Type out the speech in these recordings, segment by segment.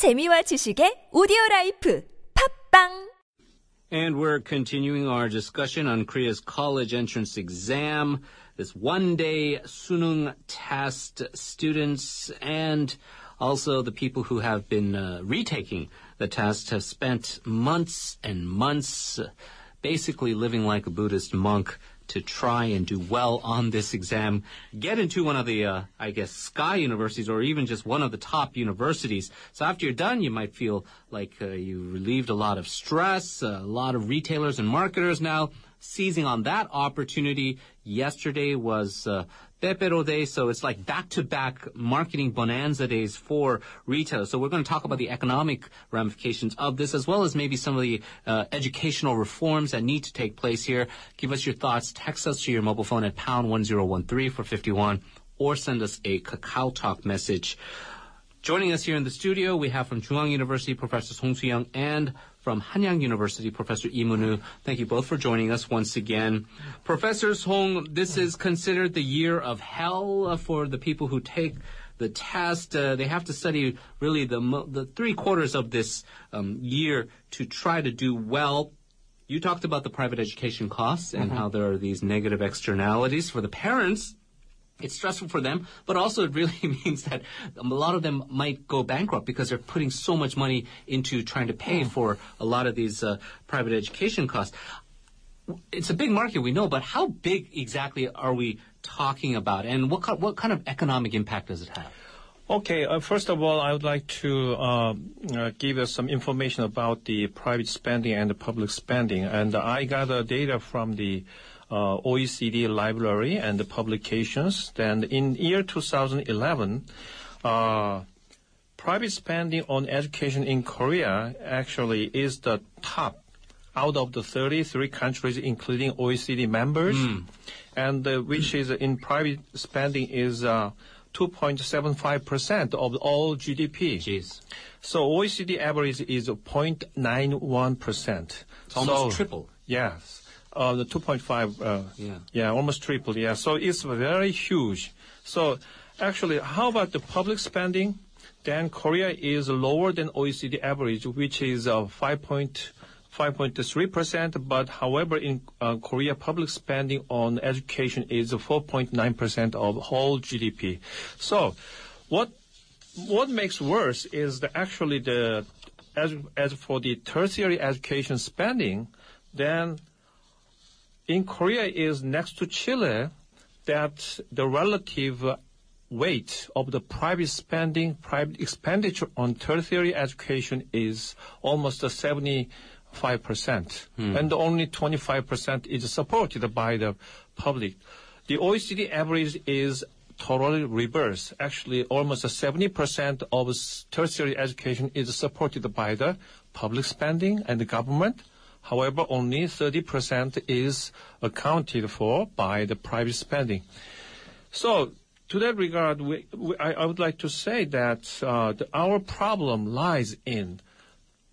재미와 지식의 오디오 라이프. 팝빵! And we're continuing our discussion on Korea's college entrance exam, this one-day Suneung test students and also the people who have been uh, retaking the test have spent months and months basically living like a Buddhist monk to try and do well on this exam, get into one of the, uh, I guess, sky universities or even just one of the top universities. So after you're done, you might feel like uh, you relieved a lot of stress. a lot of retailers and marketers now seizing on that opportunity. Yesterday was uh, Pepero Day, so it's like back-to-back marketing bonanza days for retail. So we're going to talk about the economic ramifications of this, as well as maybe some of the uh, educational reforms that need to take place here. Give us your thoughts. Text us to your mobile phone at pound 1013 for 51, or send us a Kakao Talk message. Joining us here in the studio, we have from Chung-Ang University Professor Song Soo-young and from Hanyang University Professor Moon-woo. Thank you both for joining us once again. Professor Song, this is considered the year of hell for the people who take the test. Uh, they have to study really the the three quarters of this um, year to try to do well. You talked about the private education costs and mm-hmm. how there are these negative externalities for the parents it's stressful for them, but also it really means that a lot of them might go bankrupt because they're putting so much money into trying to pay for a lot of these uh, private education costs. It's a big market, we know, but how big exactly are we talking about, and what what kind of economic impact does it have? Okay, uh, first of all, I would like to uh, uh, give us some information about the private spending and the public spending, and I got data from the uh, OECD library and the publications. Then in year 2011, uh, private spending on education in Korea actually is the top out of the 33 countries, including OECD members, mm. and uh, which is in private spending is 2.75% of all GDP. Jeez. So OECD average is 0.91%. It's almost so, triple. Yes. Uh, the 2.5, uh, yeah. yeah, almost triple. Yeah, so it's very huge. So actually, how about the public spending? Then Korea is lower than OECD average, which is uh, 5.3%. But however, in uh, Korea, public spending on education is 4.9% of whole GDP. So what what makes worse is the, actually the as as for the tertiary education spending, then in Korea is next to Chile that the relative weight of the private spending, private expenditure on tertiary education is almost 75%. Hmm. And only 25% is supported by the public. The OECD average is totally reverse. Actually, almost 70% of tertiary education is supported by the public spending and the government. However, only 30% is accounted for by the private spending. So to that regard, we, we, I, I, would like to say that uh, the, our problem lies in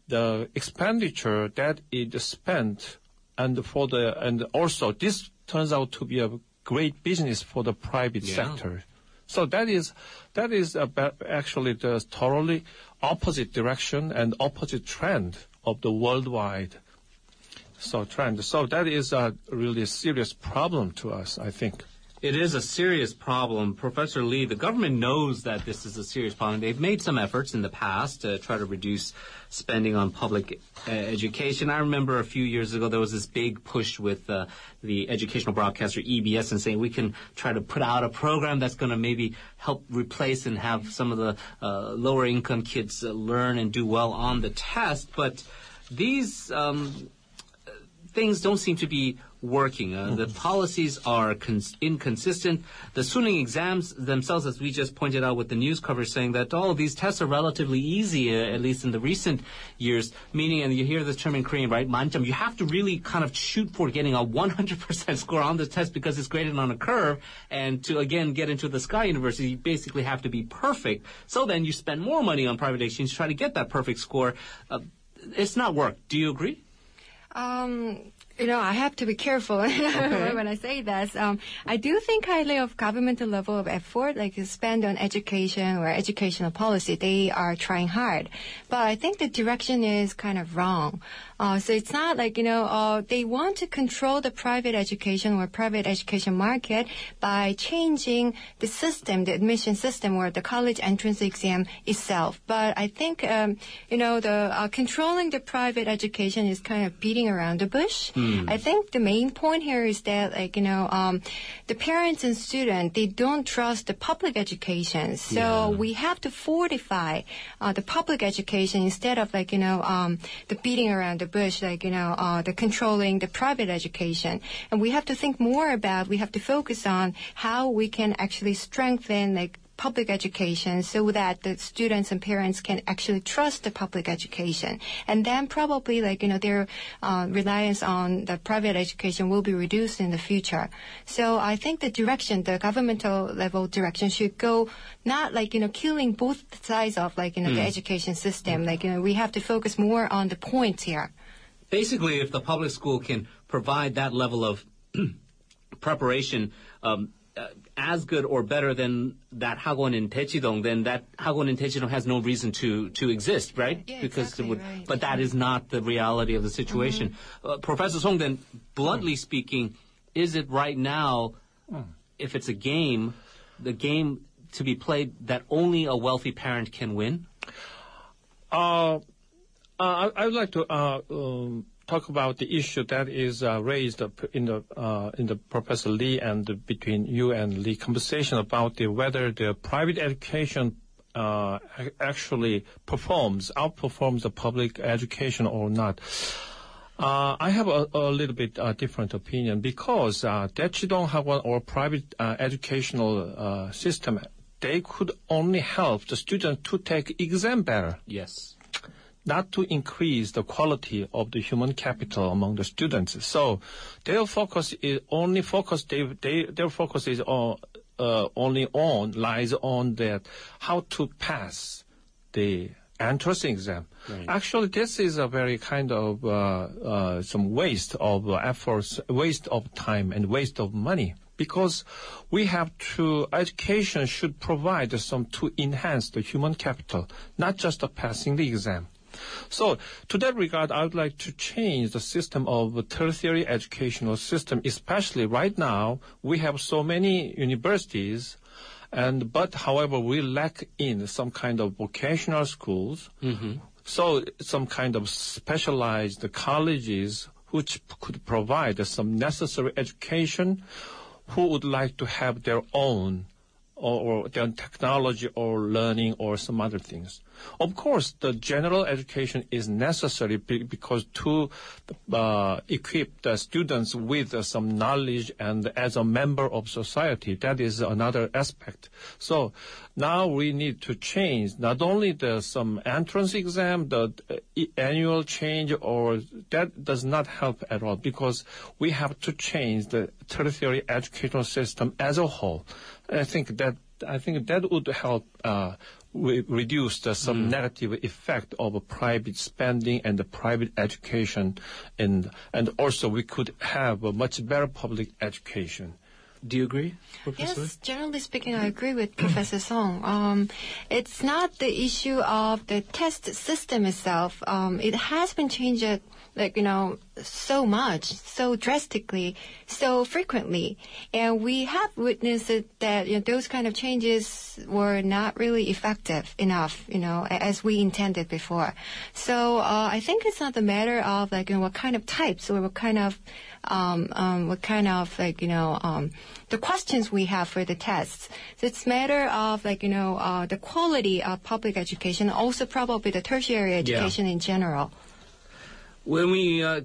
the expenditure that is spent, and for the and also this turns out to be a great business for the private yeah. sector. So that is that is actually the totally opposite direction and opposite trend of the worldwide so trend. So that is a really serious problem to us, I think. It is a serious problem. Professor Lee, the government knows that this is a serious problem. They've made some efforts in the past to try to reduce spending on public uh, education. I remember a few years ago there was this big push with uh, the educational broadcaster EBS and saying we can try to put out a program that's going to maybe help replace and have some of the uh, lower income kids learn and do well on the test. But these um, things don't seem to be working. Uh, the policies are cons- inconsistent. The Suneung exams themselves, as we just pointed out with the news coverage, saying that all oh, these tests are relatively easy, uh, at least in the recent years. Meaning, and you hear this term in Korean, right? Manjam. You have to really kind of shoot for getting a 100% score on the test because it's graded on a curve. And to again get into the Sky University, you basically have to be perfect. So then you spend more money on private exchange to try to get that perfect score. Uh, it's not work. Do you agree? Um, you know, I have to be careful when I say this. Um, I do think highly of governmental level of effort, like spend on education or educational policy. They are trying hard, but I think the direction is kind of wrong. Uh, so it's not like, you know, uh, they want to control the private education or private education market by changing the system, the admission system or the college entrance exam itself. But I think, um, you know, the uh, controlling the private education is kind of beating around the bush. I think the main point here is that, like, you know, um, the parents and students, they don't trust the public education. So Yeah. we have to fortify uh, the public education instead of like you know um, the beating around the bush, like you know uh, the controlling the private education. And we have to think more about. We have to focus on how we can actually strengthen like public education so that the students and parents can actually trust the public education. And then probably like you know their uh, reliance on the private education will be reduced in the future. So i think the direction the governmental level direction should go not like you know killing both sides of like you know the education system. Like you know we have to focus more on the points here. Basically, if the public school can provide that level of preparation um, as good or better than that Hagwon in Daechidong, then that Hagwon in Daechidong has no reason to, to exist, right? Yeah, because exactly it would, right. but that is not the reality of the situation. Mm-hmm. Uh, Professor Song, then, bluntly speaking, is it right now, if it's a game, the game to be played that only a wealthy parent can win? Uh, uh, I, I would like to uh, um, talk about the issue that is uh, raised in the uh, in the Professor Lee and between you and Lee conversation about the whether the private education uh, actually performs outperforms the public education or not. Uh, I have a, a little bit uh, different opinion because uh, Daechidong Hagwon or private uh, educational system, they could only help the student to take exam better Yes. Not to increase the quality of the human capital among the students. So their focus is only focus they, they their focus is on uh, only on lies on that how to pass the entrance exam. Right. Actually, this is a very kind of uh, uh, some waste of efforts, waste of time, and waste of money. Because we have to, education should provide some to enhance the human capital, not just passing the exam. So, to that regard, I would like to change the system of tertiary educational system, especially right now, we have so many universities, and but however, we lack in some kind of vocational schools. Mm-hmm. So, some kind of specialized colleges which could provide some necessary education, who would like to have their own or, or technology or learning or some other things. Of course, the general education is necessary be- because to uh, equip the students with uh, some knowledge and as a member of society, that is another aspect. So now we need to change not only the some entrance exam, the uh, annual change, or that does not help at all because we have to change the tertiary educational system as a whole. I think that I think that would help uh, re- reduce the, some negative effect of a private spending and the private education, and and also we could have a much better public education. Do you agree, Professor? Yes, generally speaking, I agree with Professor Song. Um, it's not the issue of the test system itself. Um, it has been changed, uh, like you know, so much, so drastically, so frequently, and we have witnessed that you know, those kind of changes were not really effective enough, you know, as we intended before. So uh, I think it's not the matter of like you know, what kind of types or what kind of um, um, what kind of like you know um, the questions we have for the tests. So it's matter of like you know uh, the quality of public education, also probably the tertiary education in general. When we uh,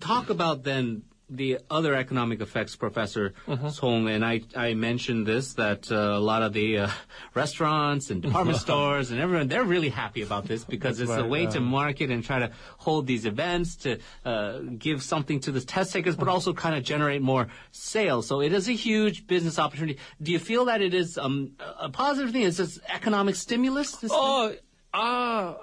talk about then the other economic effects, Professor Song, and I, I mentioned this that uh, a lot of the uh, restaurants and department stores and everyone they're really happy about this because it's a way uh, to market and try to hold these events to uh, give something to the test takers, but also kind of generate more sales. So it is a huge business opportunity. Do you feel that it is um, a positive thing? Is this economic stimulus? This? Oh, uh,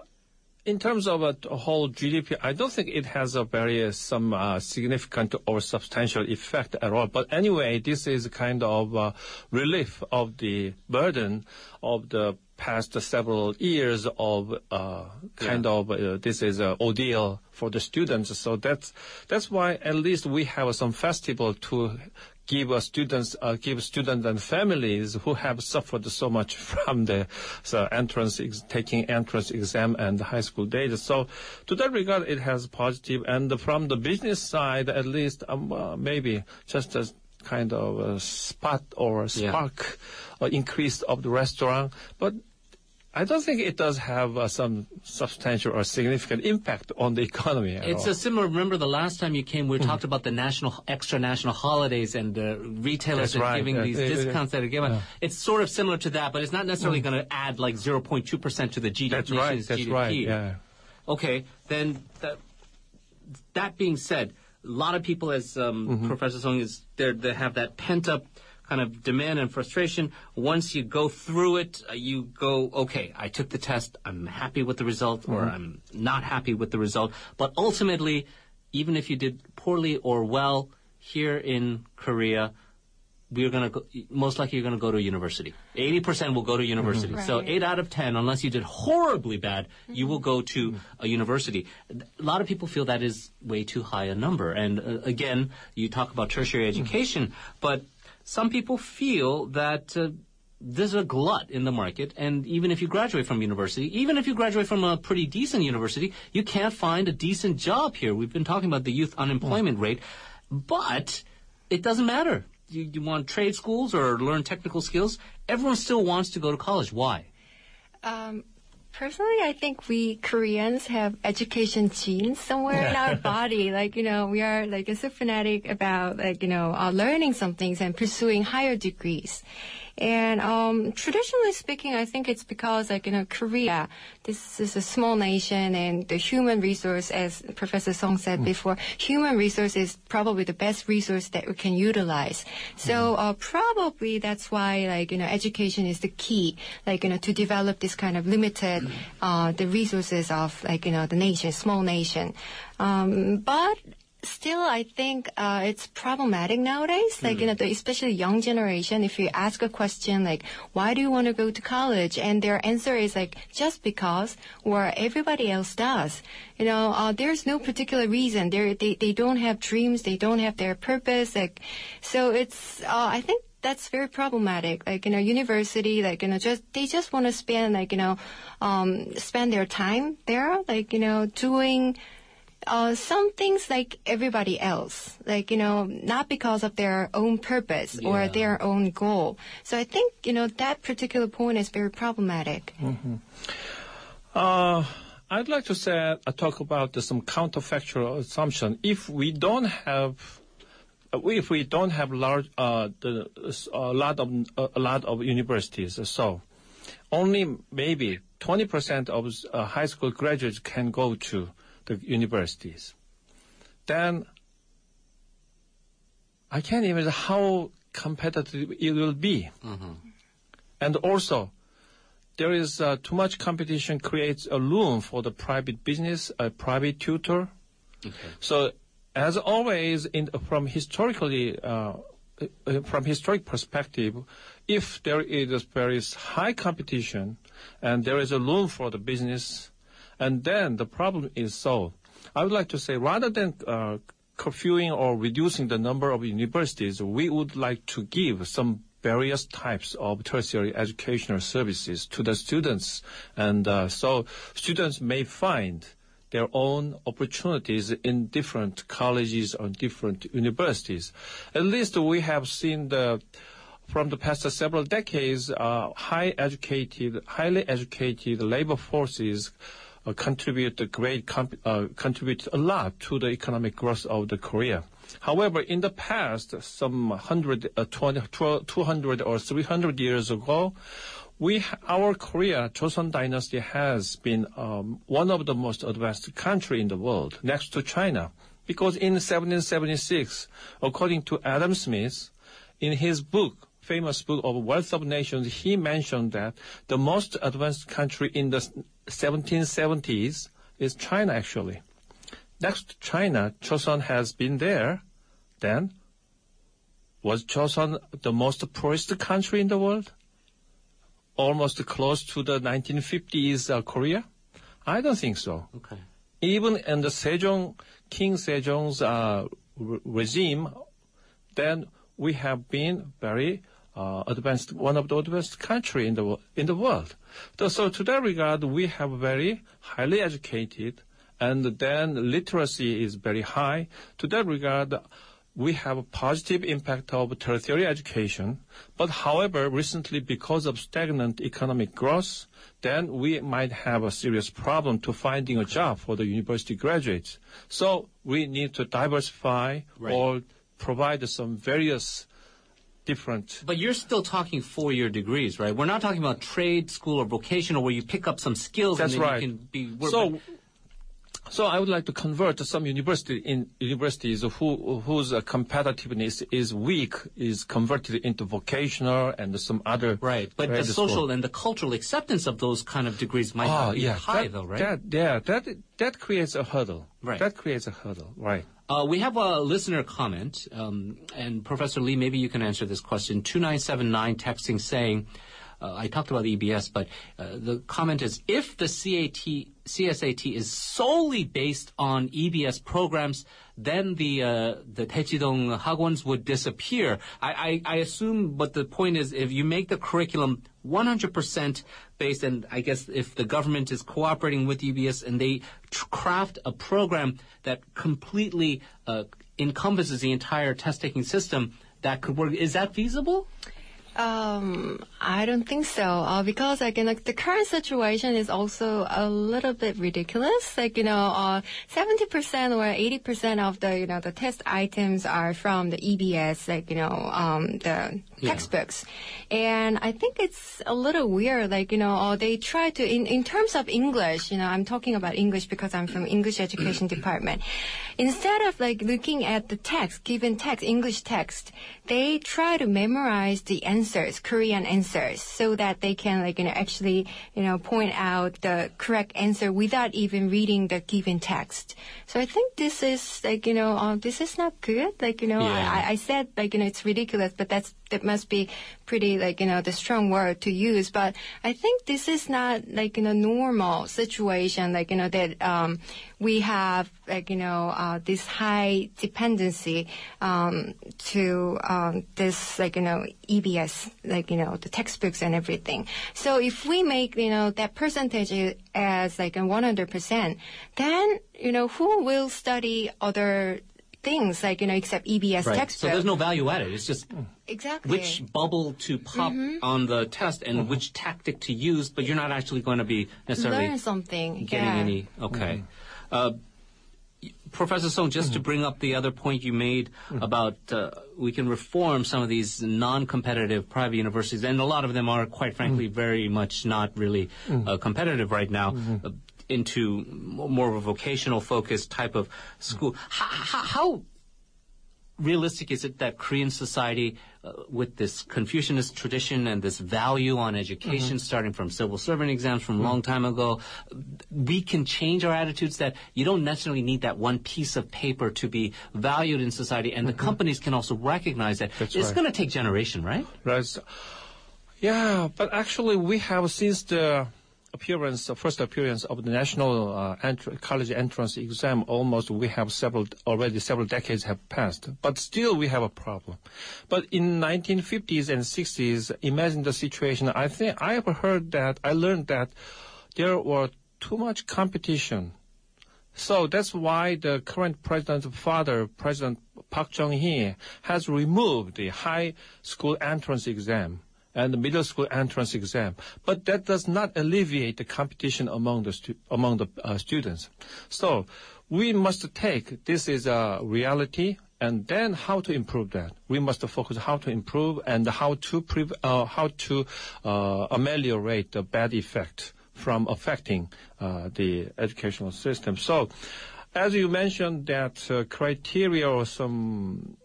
in terms of a whole GDP, I don't think it has a very uh, some uh, significant or substantial effect at all. But anyway, this is kind of uh, relief of the burden of the past several years of uh, kind Yeah. of uh, this is an ordeal for the students. So that's that's why at least we have some festival to give uh, students uh, give students and families who have suffered so much from the so entrance ex- taking entrance exam and high school days. So to that regard, it has positive. And from the business side, at least um, uh, maybe just as kind of a spot or a Yeah. spark uh, increase of the restaurant, but I don't think it does have uh, some substantial or significant impact on the economy. At It's all. a similar. Remember the last time you came, we talked about the national extra national holidays and uh, retailers are right. giving Yeah, these yeah, yeah. discounts that are given. It's sort of similar to that, but it's not necessarily going to add like 0.2 percent to the GDP. That's right. That's GDP. right. Yeah. Okay, then that, that being said, a lot of people, as um, Mm-hmm. Professor Song is, they have that pent up kind of demand and frustration. Once you go through it, uh, you go, okay, I took the test, I'm happy with the result, or Mm-hmm. I'm not happy with the result. But ultimately, even if you did poorly or well here in Korea, we're going to go, most likely you're going to go to university. 80% will go to university. So Right. 8 out of 10, unless you did horribly bad, you will go to a university. A lot of people feel that is way too high a number. And uh, again, you talk about tertiary education, but some people feel that uh, there's a glut in the market, and even if you graduate from university, even if you graduate from a pretty decent university, you can't find a decent job here. We've been talking about the youth unemployment rate, but it doesn't matter. You, you want trade schools or learn technical skills, everyone still wants to go to college. Why? Um, personally, I think we Koreans have education genes somewhere in our body. Like, you know, we are like a so fanatic about like, you know, uh, learning some things and pursuing higher degrees. And um, traditionally speaking, I think it's because, like, you know, Korea, this is a small nation, and the human resource, as Professor Song said before, human resource is probably the best resource that we can utilize. So uh, probably that's why, like, you know, education is the key, like, you know, to develop this kind of limited, uh, the resources of, like, you know, the nation, small nation. Um, but still i think uh, it's problematic nowadays. Like you know the especially young generation if you ask a question like why do you want to go to college? And their answer is like just because or everybody else does. You know uh, there's no particular reason. They're, they they don't have dreams. They don't have their purpose. Like so it's uh, i think that's very problematic. Like, you know, university, like, you know, just, they just want to spend, like, you know, um, spend their time there, like, you know, doing, uh, some things like everybody else, like, you know, not because of their own purpose or their own goal. So I think, you know, that particular point is very problematic. Uh, I'd like to say, uh, talk about uh, some counterfactual assumption. If we don't have, uh, if we don't have large, uh, the, a lot of uh, a lot of universities, so only maybe 20% of uh, high school graduates can go to the universities. Then I can't imagine how competitive it will be. And also, there is uh, too much competition creates a room for the private business, a private tutor. So, as always, in, from historically, uh, uh, from historic perspective, if there is very high competition and there is a room for the business, and then the problem is solved. I would like to say, rather than uh, curfewing or reducing the number of universities, we would like to give some various types of tertiary educational services to the students. And uh, so students may find their own opportunities in different colleges or different universities. At least we have seen the from the past several decades, uh, high educated, highly educated labor forces uh, contribute a great comp- uh, contribute a lot to the economic growth of the Korea. However, in the past, some 100, uh, 20, 200 or 300 years ago, we, our Korea, Joseon Dynasty has been um, one of the most advanced country in the world, next to China. Because in 1776, according to Adam Smith, in his book, famous book of Wealth of Nations, he mentioned that the most advanced country in the 1770s is China, actually. Next to China, Chosun has been there. Then, was Chosun the most poorest country in the world? Almost close to the 1950s uh, Korea? I don't think so. Okay. Even in the Sejong, King Sejong's uh, re- regime, then we have been very uh, advanced, one of the advanced country in the in the world. So, so to that regard, we have very highly educated, and then literacy is very high. To that regard, we have a positive impact of tertiary education. But however, recently because of stagnant economic growth, then we might have a serious problem to finding a job for the university graduates. So we need to diversify Right. or provide some various different But you're still talking four-year degrees, right? We're not talking about trade school or vocational where you pick up some skills That's and then right. you can be. we're- So, so I would like to convert some university in universities who whose uh, competitiveness is weak is converted into vocational and some other Right, but the social school. and the cultural acceptance of those kind of degrees might Ah, not be yeah, high, that, though, right? That, yeah, that that creates a hurdle. Right. That creates a hurdle. Right. Uh, we have a listener comment, um, and Professor Lee, maybe you can answer this question. 2979 texting saying, uh, I talked about EBS, but uh, the comment is, if the CAT, CSAT is solely based on EBS programs, then the uh, the Daechidong Hagwons would disappear. I, I, I assume, but the point is, if you make the curriculum 100% based, and I guess if the government is cooperating with EBS and they tr- craft a program that completely uh, encompasses the entire test-taking system, that could work. Is that feasible? Um, I don't think so. Uh, because like, the current situation is also a little bit ridiculous. Like, you know, uh, 70% or 80% of the, you know, the test items are from the EBS, like, you know, um, the Yeah. textbooks. And I think it's a little weird. Like, you know, uh, they try to, in, in terms of English, you know, I'm talking about English because I'm from English education department. Instead of like looking at the text, given text, English text, they try to memorize the answers, Korean answers, so that they can like, you know, actually, you know, point out the correct answer without even reading the given text. So I think this is like, you know, uh, this is not good. Like, you know, Yeah. I, I said like, you know, it's ridiculous, but that's, that must be pretty like, you know, the strong word to use. But I think this is not like, you know, normal situation, like, you know, that, um, we have like, you know, uh, this high dependency, um, to, um, this like, you know, EBS, like, you know, the textbooks and everything. So if we make, you know, that percentage as like a 100%, then, you know, who will study other things like, you know, except EBS textbooks. So textbook? there's no value added. It's just Exactly. which bubble to pop mm-hmm. on the test and mm-hmm. which tactic to use, but you're not actually going to be necessarily learn something. getting yeah. any. Okay. Mm-hmm. Uh, Professor Song, just to bring up the other point you made about uh, we can reform some of these non-competitive private universities, and a lot of them are, quite frankly, very much not really uh, competitive right now. Uh, Into more of a vocational focused type of school. How, how, realistic is it that Korean society, uh, with this Confucianist tradition and this value on education, mm-hmm. starting from civil servant exams from a long time ago, we can change our attitudes that you don't necessarily need that one piece of paper to be valued in society, and the mm-hmm. companies can also recognize that That's it's right. going to take generation, right? Right. Yeah, but actually we have since the appearance, the first appearance of the national uh, college entrance exam, almost we have several already several decades have passed, but still we have a problem. But in 1950s and 60s, imagine the situation. I think I have heard that I learned that there were too much competition. So that's why the current president's father, President Park Chung-hee, has removed the high school entrance exam and the middle school entrance exam. But that does not alleviate the competition among the stu- among the uh, students. So we must take this is a reality. And then how to improve that? We must focus how to improve and how to pre- uh, how to uh, ameliorate the bad effect from affecting uh, the educational system. So, as you mentioned, that uh, criteria or some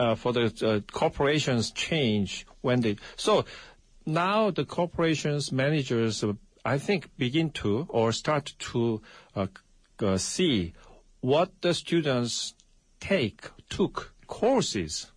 uh, for the uh, corporations change when they so now the corporations managers I think begin to or start to uh, see what the students take took courses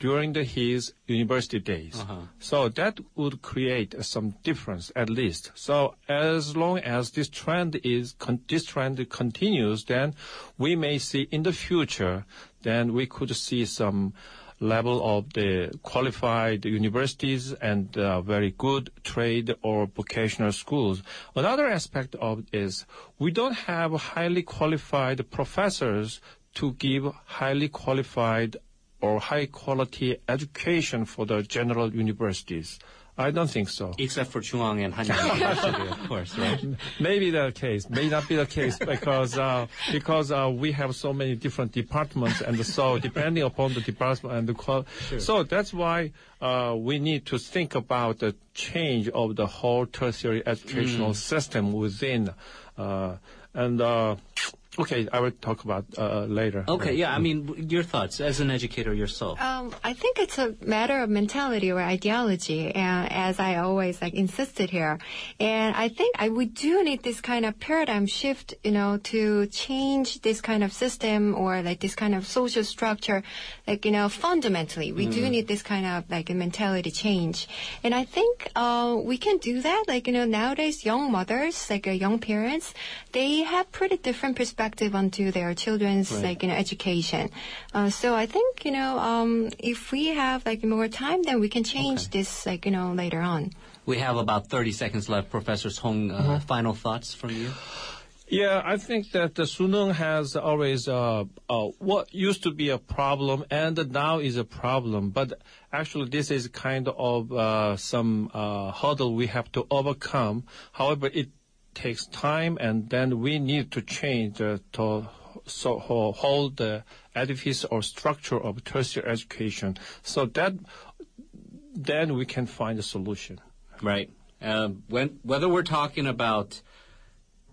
during the, his university days. So that would create some difference at least. So as long as this trend is con- this trend continues, then we may see in the future, then we could see some level of the qualified universities and uh, very good trade or vocational schools. Another aspect of is we don't have highly qualified professors to give highly qualified or high quality education for the general universities. I don't think so. Except for Chung-Ang and Hanyang University, of course, right? Maybe the case, may not be the case because uh, because uh, we have so many different departments, and so depending upon the department and the qual, so that's why uh, we need to think about the change of the whole tertiary educational system within, uh, and. Okay, I will talk about uh, later. Okay, yeah, I mean, your thoughts as an educator yourself. Um, I think it's a matter of mentality or ideology, and as I always like insisted here, and I think I we do need this kind of paradigm shift, you know, to change this kind of system or like this kind of social structure, like you know, fundamentally, we do need this kind of like a mentality change, and I think uh, we can do that. Like you know, nowadays young mothers, like uh, young parents, they have pretty different perspective onto their children's Right. like you know education. Uh, so I think you know um, if we have like more time, then we can change Okay. this like you know later on. We have about 30 seconds left. Professor Song, uh, final thoughts from you? Yeah, I think that the Suneung has always uh, uh, what used to be a problem and now is a problem. But actually, this is kind of uh, some uh, hurdle we have to overcome. However, it takes time, and then we need to change uh, to so ho- hold the edifice or structure of tertiary education, so that then we can find a solution. Right. Um, when, whether we're talking about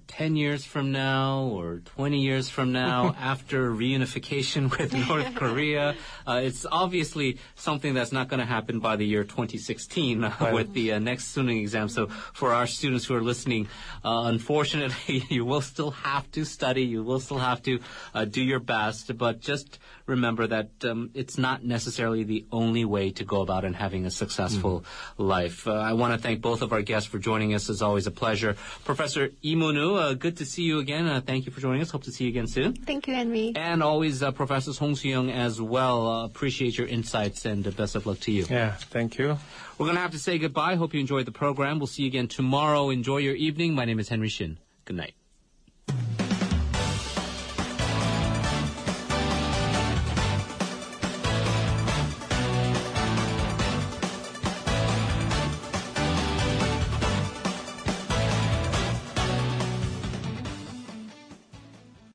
10 years from now or 20 years from now after reunification with North Korea, uh, it's obviously something that's not going to happen by the year 2016 uh, with the uh, next Suneung exam. So for our students who are listening, uh, unfortunately, you will still have to study. You will still have to uh, do your best, but just remember that um, it's not necessarily the only way to go about and having a successful life. Uh, I want to thank both of our guests for joining us. It's always a pleasure. Professor Lee Moon-woo, uh, good to see you again. Uh, thank you for joining us. Hope to see you again soon. Thank you, Henry. And always uh, Professor Hong Soo-young as well. Uh, appreciate your insights and uh, best of luck to you. Yeah, thank you. We're going to have to say goodbye. Hope you enjoyed the program. We'll see you again tomorrow. Enjoy your evening. My name is Henry Shin. Good night.